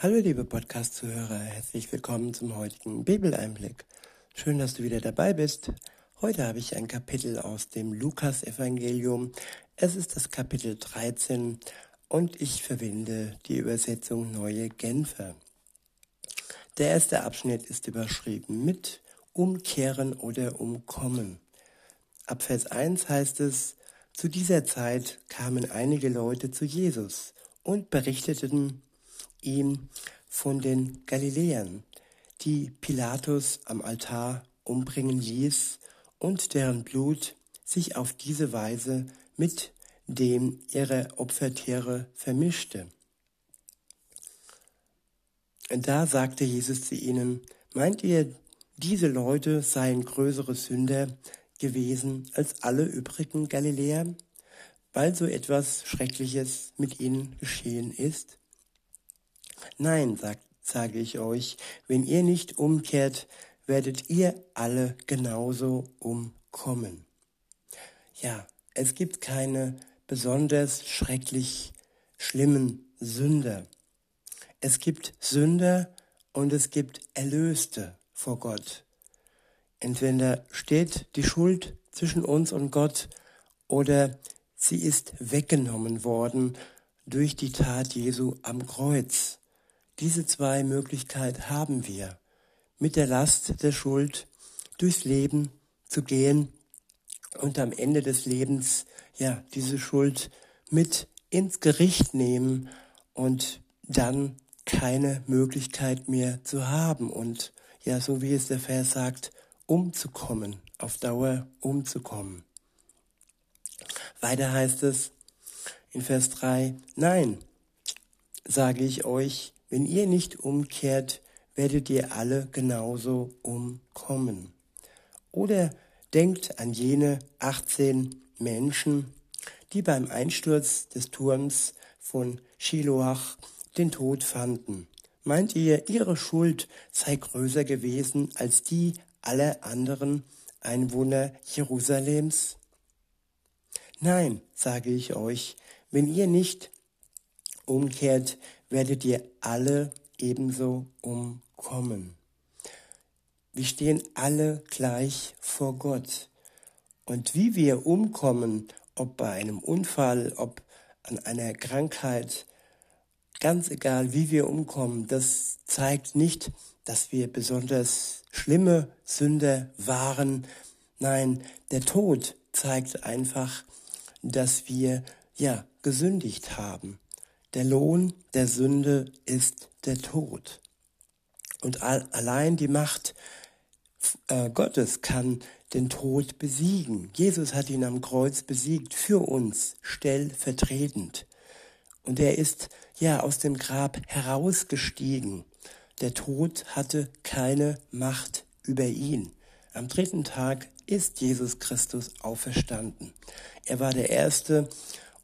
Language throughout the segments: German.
Hallo liebe Podcast-Zuhörer, herzlich willkommen zum heutigen Bibeleinblick. Schön, dass du wieder dabei bist. Heute habe ich ein Kapitel aus dem Lukas-Evangelium. Es ist das Kapitel 13 und ich verwende die Übersetzung Neue Genfer. Der erste Abschnitt ist überschrieben mit Umkehren oder Umkommen. Ab Vers 1 heißt es, zu dieser Zeit kamen einige Leute zu Jesus und berichteten ihm von den Galiläern, die Pilatus am Altar umbringen ließ und deren Blut sich auf diese Weise mit dem ihrer Opfertiere vermischte. Da sagte Jesus zu ihnen, meint ihr, diese Leute seien größere Sünder gewesen als alle übrigen Galiläer, weil so etwas Schreckliches mit ihnen geschehen ist? Nein, sagt, sage ich euch, wenn ihr nicht umkehrt, werdet ihr alle genauso umkommen. Ja, es gibt keine besonders schrecklich schlimmen Sünder. Es gibt Sünder und es gibt Erlöste vor Gott. Entweder steht die Schuld zwischen uns und Gott oder sie ist weggenommen worden durch die Tat Jesu am Kreuz. Diese zwei Möglichkeiten haben wir, mit der Last der Schuld durchs Leben zu gehen und am Ende des Lebens, ja, diese Schuld mit ins Gericht nehmen und dann keine Möglichkeit mehr zu haben und ja, so wie es der Vers sagt, umzukommen, auf Dauer umzukommen. Weiter heißt es in Vers 3, nein, sage ich euch, wenn ihr nicht umkehrt, werdet ihr alle genauso umkommen. Oder denkt an jene 18 Menschen, die beim Einsturz des Turms von Shiloach den Tod fanden. Meint ihr, ihre Schuld sei größer gewesen als die aller anderen Einwohner Jerusalems? Nein, sage ich euch, wenn ihr nicht umkehrt, werdet ihr alle ebenso umkommen. Wir stehen alle gleich vor Gott. Und wie wir umkommen, ob bei einem Unfall, ob an einer Krankheit, ganz egal, wie wir umkommen, das zeigt nicht, dass wir besonders schlimme Sünder waren. Nein, der Tod zeigt einfach, dass wir ja gesündigt haben. Der Lohn der Sünde ist der Tod. Und allein die Macht äh, Gottes kann den Tod besiegen. Jesus hat ihn am Kreuz besiegt, für uns stellvertretend. Und er ist ja aus dem Grab herausgestiegen. Der Tod hatte keine Macht über ihn. Am dritten Tag ist Jesus Christus auferstanden. Er war der Erste.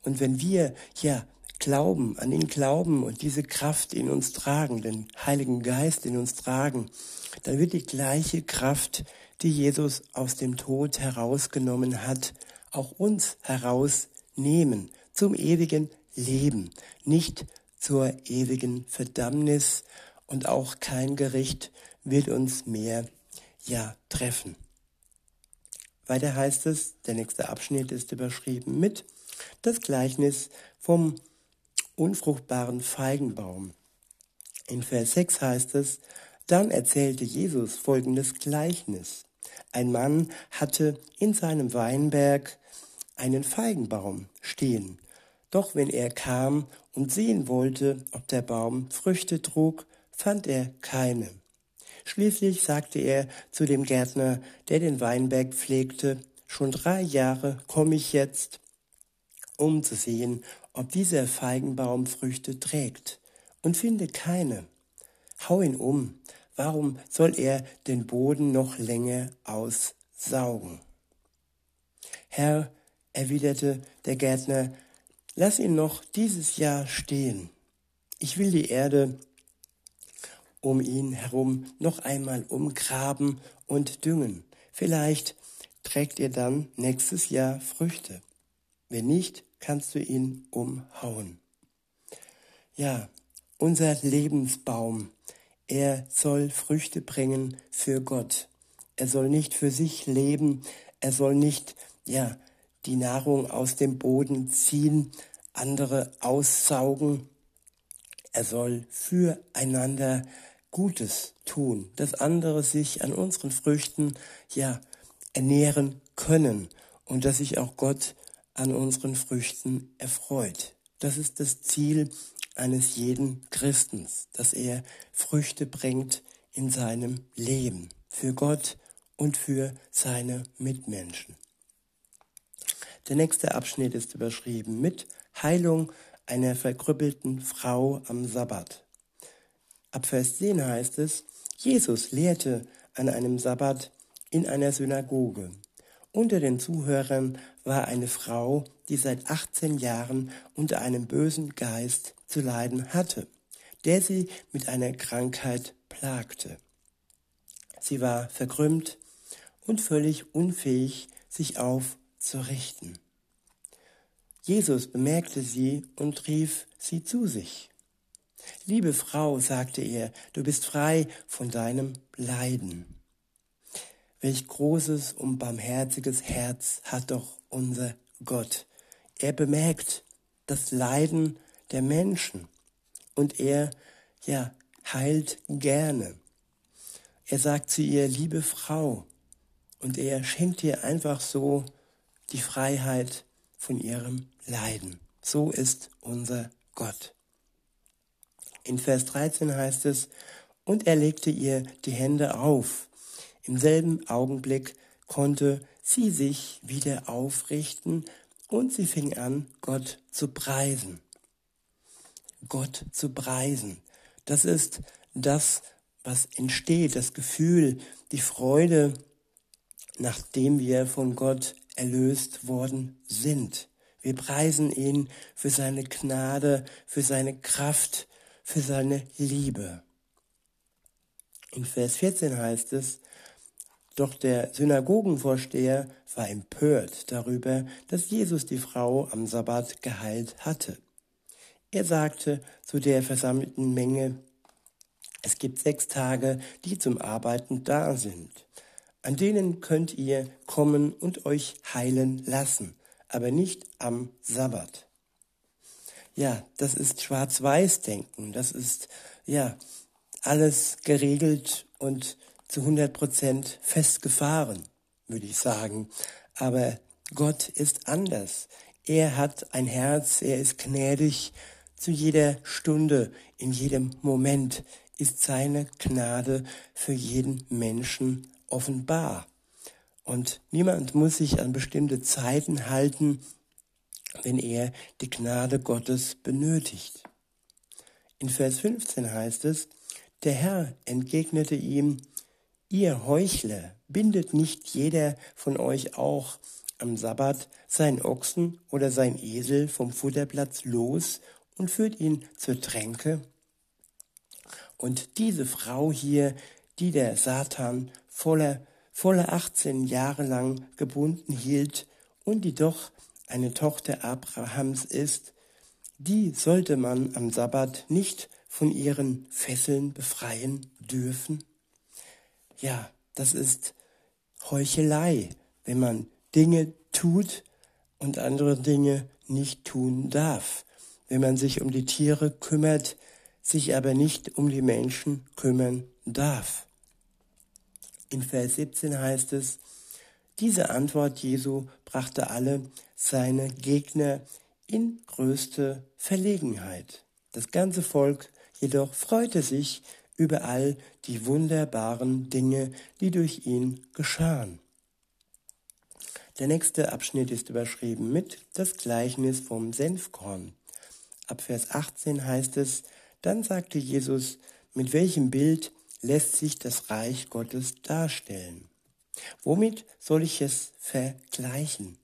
Und wenn wir ja glauben, an ihn glauben und diese Kraft in uns tragen, den Heiligen Geist in uns tragen, dann wird die gleiche Kraft, die Jesus aus dem Tod herausgenommen hat, auch uns herausnehmen zum ewigen Leben, nicht zur ewigen Verdammnis und auch kein Gericht wird uns mehr ja treffen. Weiter heißt es, der nächste Abschnitt ist überschrieben mit das Gleichnis vom unfruchtbaren Feigenbaum. In Vers 6 heißt es, dann erzählte Jesus folgendes Gleichnis. Ein Mann hatte in seinem Weinberg einen Feigenbaum stehen. Doch wenn er kam und sehen wollte, ob der Baum Früchte trug, fand er keine. Schließlich sagte er zu dem Gärtner, der den Weinberg pflegte, schon drei Jahre komme ich jetzt, um zu sehen, ob dieser Feigenbaum Früchte trägt, und finde keine. Hau ihn um, warum soll er den Boden noch länger aussaugen? Herr, erwiderte der Gärtner, lass ihn noch dieses Jahr stehen. Ich will die Erde um ihn herum noch einmal umgraben und düngen. Vielleicht trägt ihr dann nächstes Jahr Früchte. Wenn nicht, kannst du ihn umhauen. Ja, unser Lebensbaum. Er soll Früchte bringen für Gott. Er soll nicht für sich leben. Er soll nicht, ja, die Nahrung aus dem Boden ziehen, andere aussaugen. Er soll füreinander Gutes tun, dass andere sich an unseren Früchten, ja, ernähren können und dass sich auch Gott an unseren Früchten erfreut. Das ist das Ziel eines jeden Christens, dass er Früchte bringt in seinem Leben für Gott und für seine Mitmenschen. Der nächste Abschnitt ist überschrieben mit Heilung einer verkrüppelten Frau am Sabbat. Ab Vers 10 heißt es, Jesus lehrte an einem Sabbat in einer Synagoge. Unter den Zuhörern war eine Frau, die seit 18 Jahren unter einem bösen Geist zu leiden hatte, der sie mit einer Krankheit plagte. Sie war verkrümmt und völlig unfähig, sich aufzurichten. Jesus bemerkte sie und rief sie zu sich. Liebe Frau, sagte er, du bist frei von deinem Leiden. Welch großes und barmherziges Herz hat doch unser Gott. Er bemerkt das Leiden der Menschen und er, ja, heilt gerne. Er sagt zu ihr, liebe Frau, und er schenkt ihr einfach so die Freiheit von ihrem Leiden. So ist unser Gott. In Vers 13 heißt es, und er legte ihr die Hände auf. Im selben Augenblick konnte sie sich wieder aufrichten und sie fing an, Gott zu preisen. Gott zu preisen. Das ist das, was entsteht, das Gefühl, die Freude, nachdem wir von Gott erlöst worden sind. Wir preisen ihn für seine Gnade, für seine Kraft, für seine Liebe. In Vers 14 heißt es, doch der Synagogenvorsteher war empört darüber, dass Jesus die Frau am Sabbat geheilt hatte. Er sagte zu der versammelten Menge, es gibt sechs Tage, die zum Arbeiten da sind. An denen könnt ihr kommen und euch heilen lassen, aber nicht am Sabbat. Ja, das ist Schwarz-Weiß-Denken. Das ist, ja, alles geregelt und zu 100 Prozent festgefahren, würde ich sagen. Aber Gott ist anders. Er hat ein Herz, er ist gnädig. Zu jeder Stunde, in jedem Moment ist seine Gnade für jeden Menschen offenbar. Und niemand muss sich an bestimmte Zeiten halten, wenn er die Gnade Gottes benötigt. In Vers 15 heißt es, der Herr entgegnete ihm, ihr Heuchler, bindet nicht jeder von euch auch am Sabbat sein Ochsen oder sein Esel vom Futterplatz los und führt ihn zur Tränke? Und diese Frau hier, die der Satan voller, voller 18 Jahre lang gebunden hielt und die doch eine Tochter Abrahams ist, die sollte man am Sabbat nicht von ihren Fesseln befreien dürfen? Ja, das ist Heuchelei, wenn man Dinge tut und andere Dinge nicht tun darf. Wenn man sich um die Tiere kümmert, sich aber nicht um die Menschen kümmern darf. In Vers 17 heißt es, diese Antwort Jesu brachte alle seine Gegner in größte Verlegenheit. Das ganze Volk jedoch freute sich über all die wunderbaren Dinge, die durch ihn geschahen. Der nächste Abschnitt ist überschrieben mit das Gleichnis vom Senfkorn. Ab Vers 18 heißt es, dann sagte Jesus, mit welchem Bild lässt sich das Reich Gottes darstellen. Womit soll ich es vergleichen?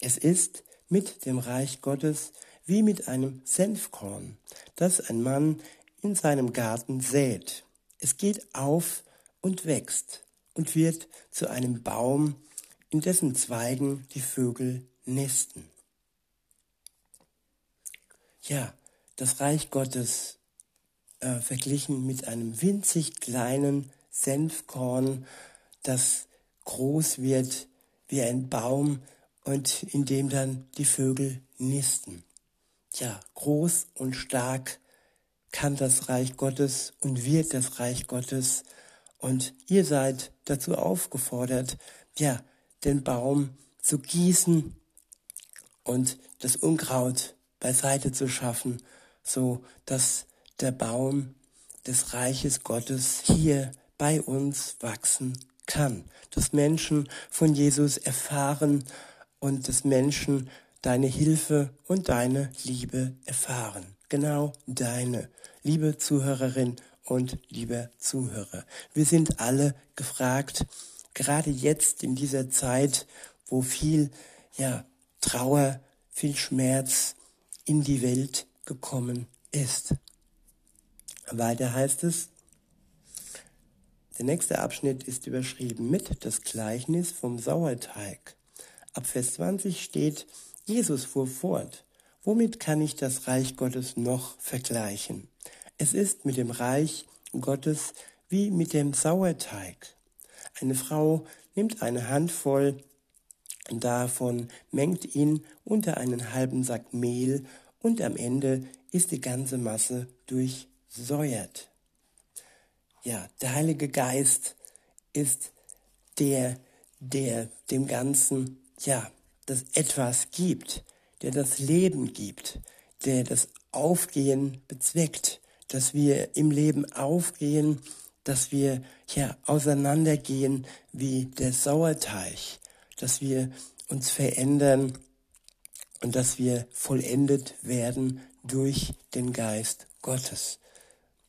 Es ist mit dem Reich Gottes wie mit einem Senfkorn, das ein Mann in seinem Garten sät. Es geht auf und wächst und wird zu einem Baum, in dessen Zweigen die Vögel nesten. Ja, das Reich Gottes äh, verglichen mit einem winzig kleinen Senfkorn, das groß wird wie ein Baum und in dem dann die Vögel nisten. Ja, groß und stark kann das Reich Gottes und wird das Reich Gottes. Und ihr seid dazu aufgefordert, ja, den Baum zu gießen und das Unkraut beiseite zu schaffen, so dass der Baum des Reiches Gottes hier bei uns wachsen kann, dass Menschen von Jesus erfahren und dass Menschen deine Hilfe und deine Liebe erfahren. Genau deine, liebe Zuhörerin und lieber Zuhörer. Wir sind alle gefragt, gerade jetzt in dieser Zeit, wo viel, ja, Trauer, viel Schmerz in die Welt gekommen ist. Weiter heißt es, der nächste Abschnitt ist überschrieben mit das Gleichnis vom Sauerteig. Ab Vers 20 steht, Jesus fuhr fort. Womit kann ich das Reich Gottes noch vergleichen? Es ist mit dem Reich Gottes wie mit dem Sauerteig. Eine Frau nimmt eine Handvoll davon, mengt ihn unter einen halben Sack Mehl und am Ende ist die ganze Masse durchsäuert. Ja, der Heilige Geist ist der, der dem Ganzen, ja, das etwas gibt, der das Leben gibt, der das Aufgehen bezweckt, dass wir im Leben aufgehen, dass wir ja auseinandergehen wie der Sauerteig, dass wir uns verändern und dass wir vollendet werden durch den Geist Gottes.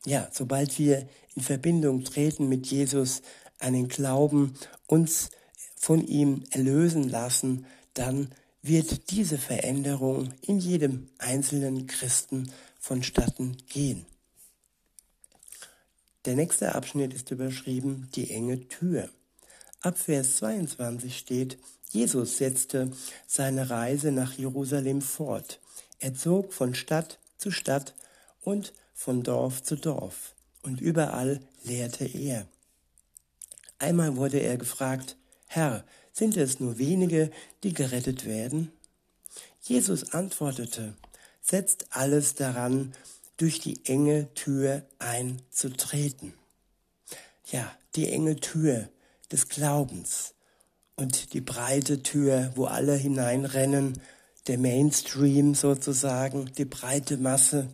Ja, sobald wir in Verbindung treten mit Jesus, einen Glauben uns von ihm erlösen lassen, dann wird diese Veränderung in jedem einzelnen Christen vonstatten gehen. Der nächste Abschnitt ist überschrieben die enge Tür. Ab Vers 22 steht, Jesus setzte seine Reise nach Jerusalem fort. Er zog von Stadt zu Stadt und von Dorf zu Dorf, und überall lehrte er. Einmal wurde er gefragt, Herr, sind es nur wenige, die gerettet werden? Jesus antwortete, setzt alles daran, durch die enge Tür einzutreten. Ja, die enge Tür des Glaubens und die breite Tür, wo alle hineinrennen, der Mainstream sozusagen, die breite Masse,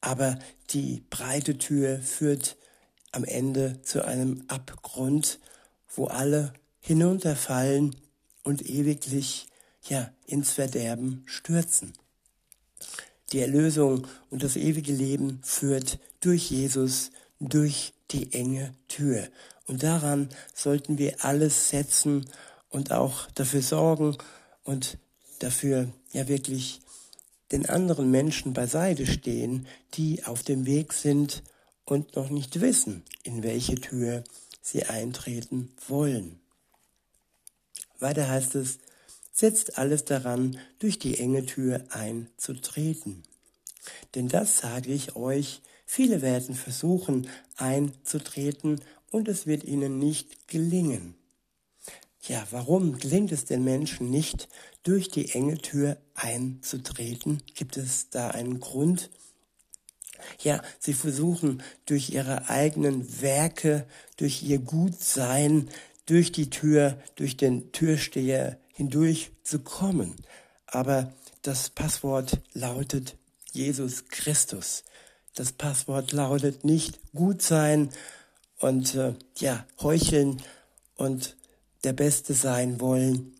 aber die breite Tür führt am Ende zu einem Abgrund, wo alle hinunterfallen und ewiglich ja ins Verderben stürzen. Die Erlösung und das ewige Leben führt durch Jesus durch die enge Tür. Und daran sollten wir alles setzen und auch dafür sorgen und dafür ja wirklich den anderen Menschen beiseite stehen, die auf dem Weg sind und noch nicht wissen, in welche Tür sie eintreten wollen. Weiter heißt es, setzt alles daran, durch die enge Tür einzutreten. Denn das sage ich euch, viele werden versuchen einzutreten und es wird ihnen nicht gelingen. Ja, warum gelingt es den Menschen nicht, durch die enge Tür einzutreten? Gibt es da einen Grund? Ja, sie versuchen durch ihre eigenen Werke, durch ihr Gutsein, durch die Tür, durch den Türsteher hindurch zu kommen. Aber das Passwort lautet Jesus Christus. Das Passwort lautet nicht gut sein und äh, ja, heucheln und der Beste sein wollen.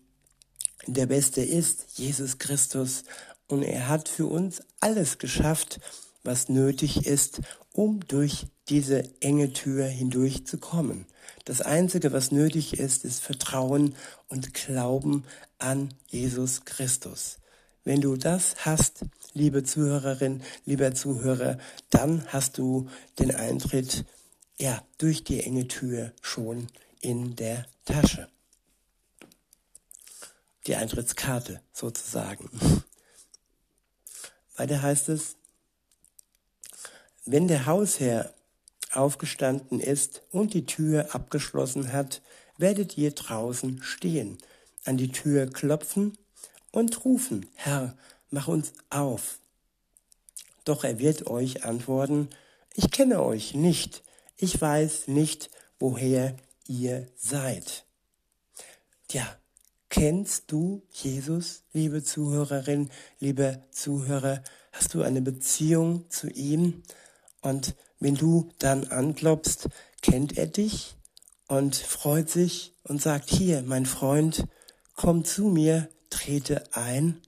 Der Beste ist Jesus Christus und er hat für uns alles geschafft, was nötig ist, um durch diese enge Tür hindurchzukommen. Das Einzige, was nötig ist, ist Vertrauen und Glauben an Jesus Christus. Wenn du das hast, liebe Zuhörerin, lieber Zuhörer, dann hast du den Eintritt ja durch die enge Tür schon in der Tasche die Eintrittskarte sozusagen. Weiter heißt es, wenn der Hausherr aufgestanden ist und die Tür abgeschlossen hat, werdet ihr draußen stehen, an die Tür klopfen und rufen, Herr, mach uns auf. Doch er wird euch antworten, ich kenne euch nicht, ich weiß nicht, woher ihr seid. Tja, kennst du Jesus, liebe Zuhörerin, liebe Zuhörer? Hast du eine Beziehung zu ihm? Und wenn du dann anklopfst, kennt er dich und freut sich und sagt, hier, mein Freund, komm zu mir, trete ein.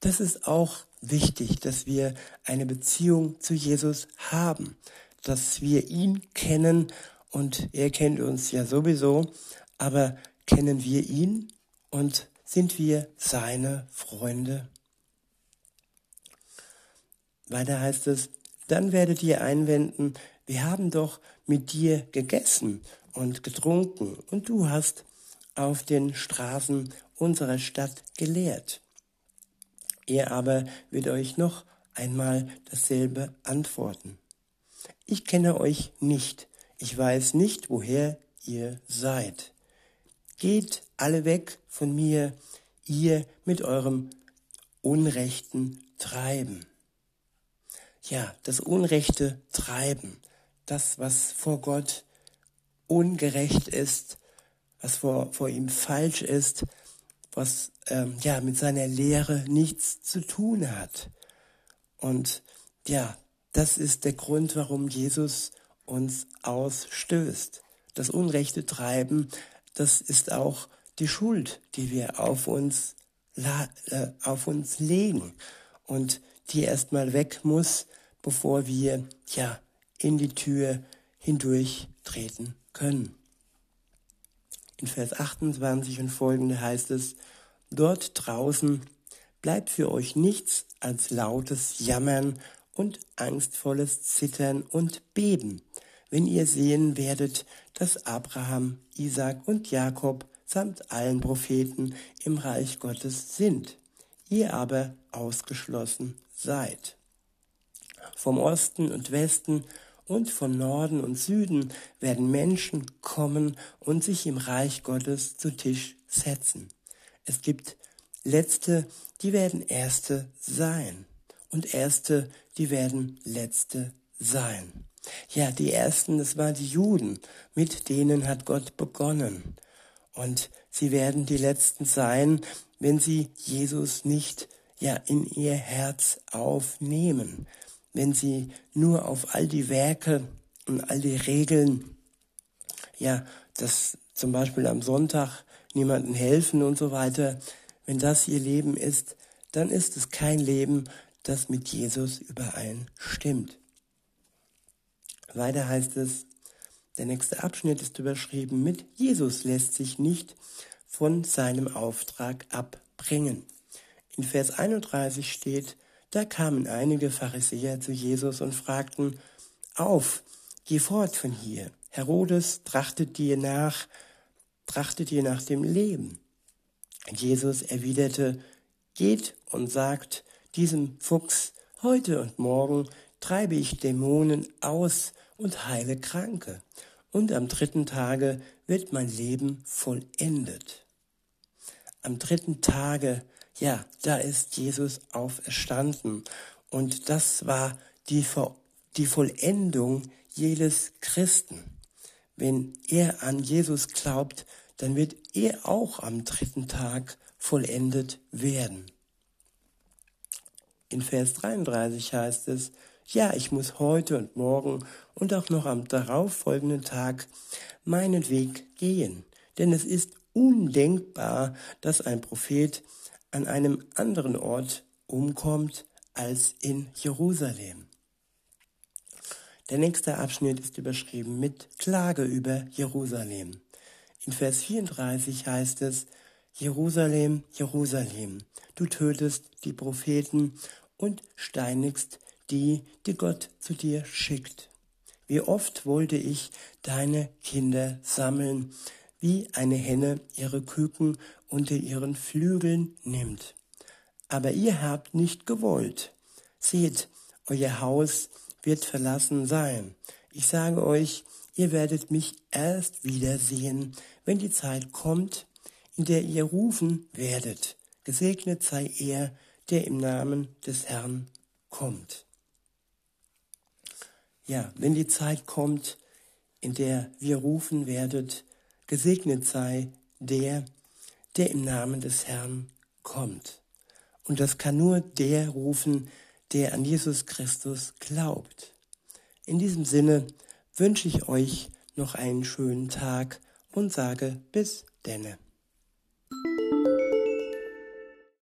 Das ist auch wichtig, dass wir eine Beziehung zu Jesus haben, dass wir ihn kennen und er kennt uns ja sowieso, aber kennen wir ihn und sind wir seine Freunde? Weiter heißt es, dann werdet ihr einwenden, wir haben doch mit dir gegessen und getrunken und du hast auf den Straßen unserer Stadt gelehrt. Er aber wird euch noch einmal dasselbe antworten. Ich kenne euch nicht, ich weiß nicht, woher ihr seid. Geht alle weg von mir, ihr mit eurem unrechten Treiben ja, das unrechte Treiben, das, was vor Gott ungerecht ist, was vor, vor ihm falsch ist, was ähm, ja mit seiner Lehre nichts zu tun hat. Und ja, das ist der Grund, warum Jesus uns ausstößt. Das unrechte Treiben, das ist auch die Schuld, die wir auf uns, äh, auf uns legen und die erstmal weg muss, bevor wir ja in die Tür hindurch treten können. In Vers 28 und folgende heißt es, dort draußen bleibt für euch nichts als lautes Jammern und angstvolles Zittern und Beben, wenn ihr sehen werdet, dass Abraham, Isaac und Jakob samt allen Propheten im Reich Gottes sind, ihr aber ausgeschlossen seid vom Osten und Westen und von Norden und Süden werden Menschen kommen und sich im Reich Gottes zu Tisch setzen. Es gibt Letzte, die werden Erste sein. Und Erste, die werden Letzte sein. Ja, die Ersten, das waren die Juden. Mit denen hat Gott begonnen. Und sie werden die Letzten sein, wenn sie Jesus nicht ja in ihr Herz aufnehmen wenn sie nur auf all die Werke und all die Regeln, ja, dass zum Beispiel am Sonntag niemanden helfen und so weiter, wenn das ihr Leben ist, dann ist es kein Leben, das mit Jesus übereinstimmt. Weiter heißt es, der nächste Abschnitt ist überschrieben mit Jesus lässt sich nicht von seinem Auftrag abbringen. In Vers 31 steht, da kamen einige Pharisäer zu Jesus und fragten, auf, geh fort von hier. Herodes trachtet dir nach, trachtet dir nach dem Leben. Jesus erwiderte, geht und sagt diesem Fuchs, heute und morgen treibe ich Dämonen aus und heile Kranke, und am dritten Tage wird mein Leben vollendet. Am dritten Tage ja, da ist Jesus auferstanden. Und das war die, die Vollendung jedes Christen. Wenn er an Jesus glaubt, dann wird er auch am dritten Tag vollendet werden. In Vers 33 heißt es, ja, ich muss heute und morgen und auch noch am darauffolgenden Tag meinen Weg gehen, denn es ist undenkbar, dass ein Prophet an einem anderen Ort umkommt als in Jerusalem. Der nächste Abschnitt ist überschrieben mit Klage über Jerusalem. In Vers 34 heißt es, Jerusalem, Jerusalem, du tötest die Propheten und steinigst die, die Gott zu dir schickt. Wie oft wollte ich deine Kinder sammeln, wie eine Henne ihre Küken unter ihren Flügeln nimmt. Aber ihr habt nicht gewollt. Seht, euer Haus wird verlassen sein. Ich sage euch, ihr werdet mich erst wiedersehen, wenn die Zeit kommt, in der ihr rufen werdet. Gesegnet sei er, der im Namen des Herrn kommt. Ja, wenn die Zeit kommt, in der wir rufen werdet, gesegnet sei der, der im Namen des Herrn kommt. Und das kann nur der rufen, der an Jesus Christus glaubt. In diesem Sinne wünsche ich euch noch einen schönen Tag und sage bis denne.